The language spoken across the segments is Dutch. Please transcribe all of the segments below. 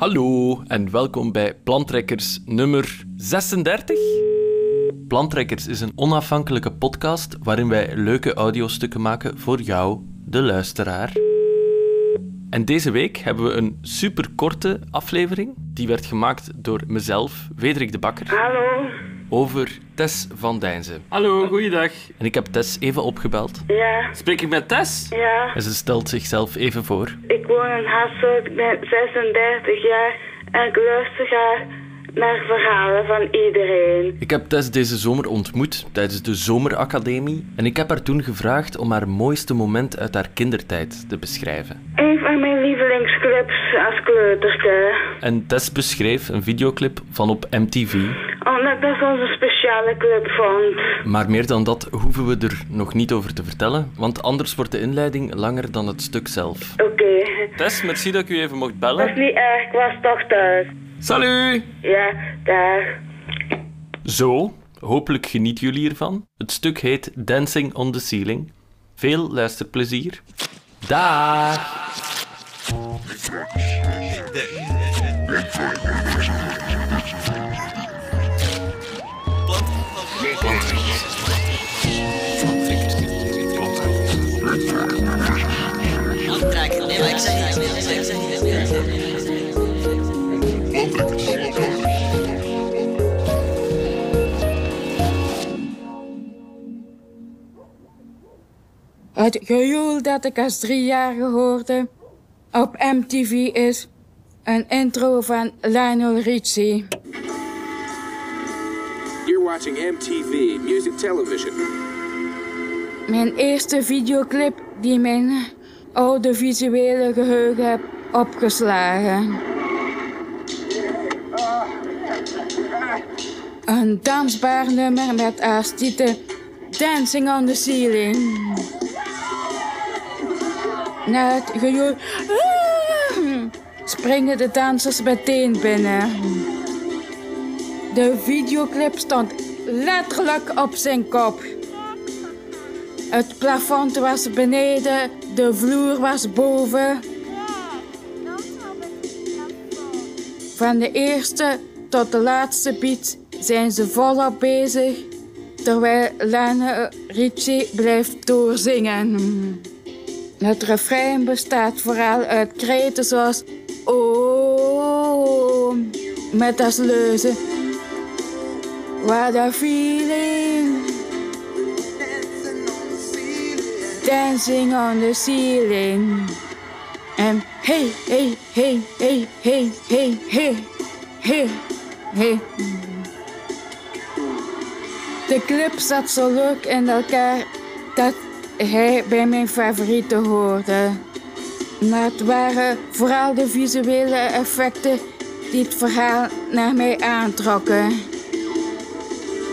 Hallo en welkom bij Plantrekkers nummer 36. Plantrekkers is een onafhankelijke podcast waarin wij leuke audiostukken maken voor jou, de luisteraar. En deze week hebben we een superkorte aflevering. Die werd gemaakt door mezelf, Wederik de Bakker, Hallo. Over Tess van Dijnzen. Hallo, goeiedag. En ik heb Tess even opgebeld Ja, Spreek ik met Tess? ja. en ze stelt zichzelf even voor. Ik woon in Hasselt, ik ben 36 jaar en ik luister graag naar verhalen van iedereen. Ik heb Tess deze zomer ontmoet tijdens de Zomeracademie en ik heb haar toen gevraagd om haar mooiste moment uit haar kindertijd te beschrijven. Een van mijn lievelingsclubs als kleuterke. En Tess beschreef een videoclip van op MTV, Omdat ik dat zo'n speciale club vond. maar meer dan dat hoeven we er nog niet over te vertellen, want anders wordt de inleiding langer dan het stuk zelf. Oké, Tess, merci dat ik u even mocht dat is bellen. niet erg, ik was toch thuis. Salut! Ja, daar. Zo, hopelijk genieten jullie ervan. Het stuk heet Dancing on the Ceiling. Veel luisterplezier. Dag! Het gejoel dat ik als driejarige hoorde op MTV is een intro van Lionel Richie. You're watching MTV Music Television. Mijn eerste videoclip die mijn oude visuele geheugen heb opgeslagen. Een dansbaar nummer met als titel Dancing on the Ceiling. Na het gejoel ah, springen de dansers meteen binnen. De videoclip stond letterlijk op zijn kop. Het plafond was beneden, de vloer was boven. Van de eerste tot de laatste beat zijn ze volop bezig, terwijl Lana Ritchie blijft doorzingen. Het refrein bestaat vooral uit kreten zoals Oh, met als leuze What a feeling Dancing on the ceiling En hey, hey, hey, hey, hey, hey, hey, hey, De clip zat zo leuk in elkaar dat hij bij mijn favorieten hoorde. Maar het waren vooral de visuele effecten die het verhaal naar mij aantrokken.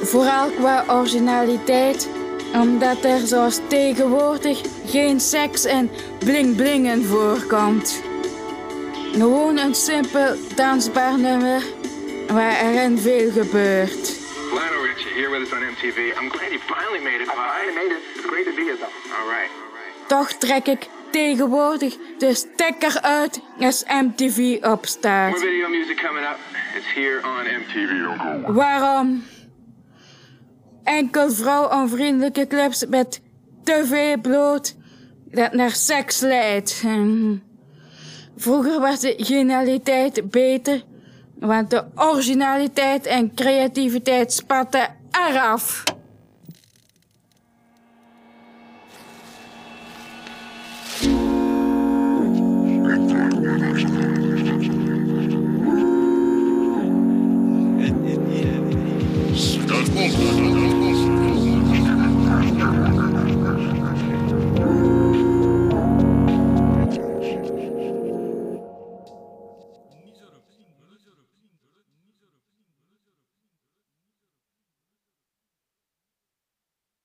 Vooral qua originaliteit, omdat er zoals tegenwoordig geen seks en bling-blingen voorkomt. Gewoon een simpel dansbaar nummer waar erin veel gebeurt. Lionel Richie here with us on MTV. I'm glad you finally made it. I finally made it. It's great to be here, though. All right. All right. Toch trek ik tegenwoordig de stekker uit als MTV More opstaat. video music coming up. It's here on MTV. Waarom? Enkel vrouw-onvriendelijke clubs met te veel bloot dat naar seks leidt. Hm. Vroeger was de genialiteit beter, want de originaliteit en creativiteit spatten eraf.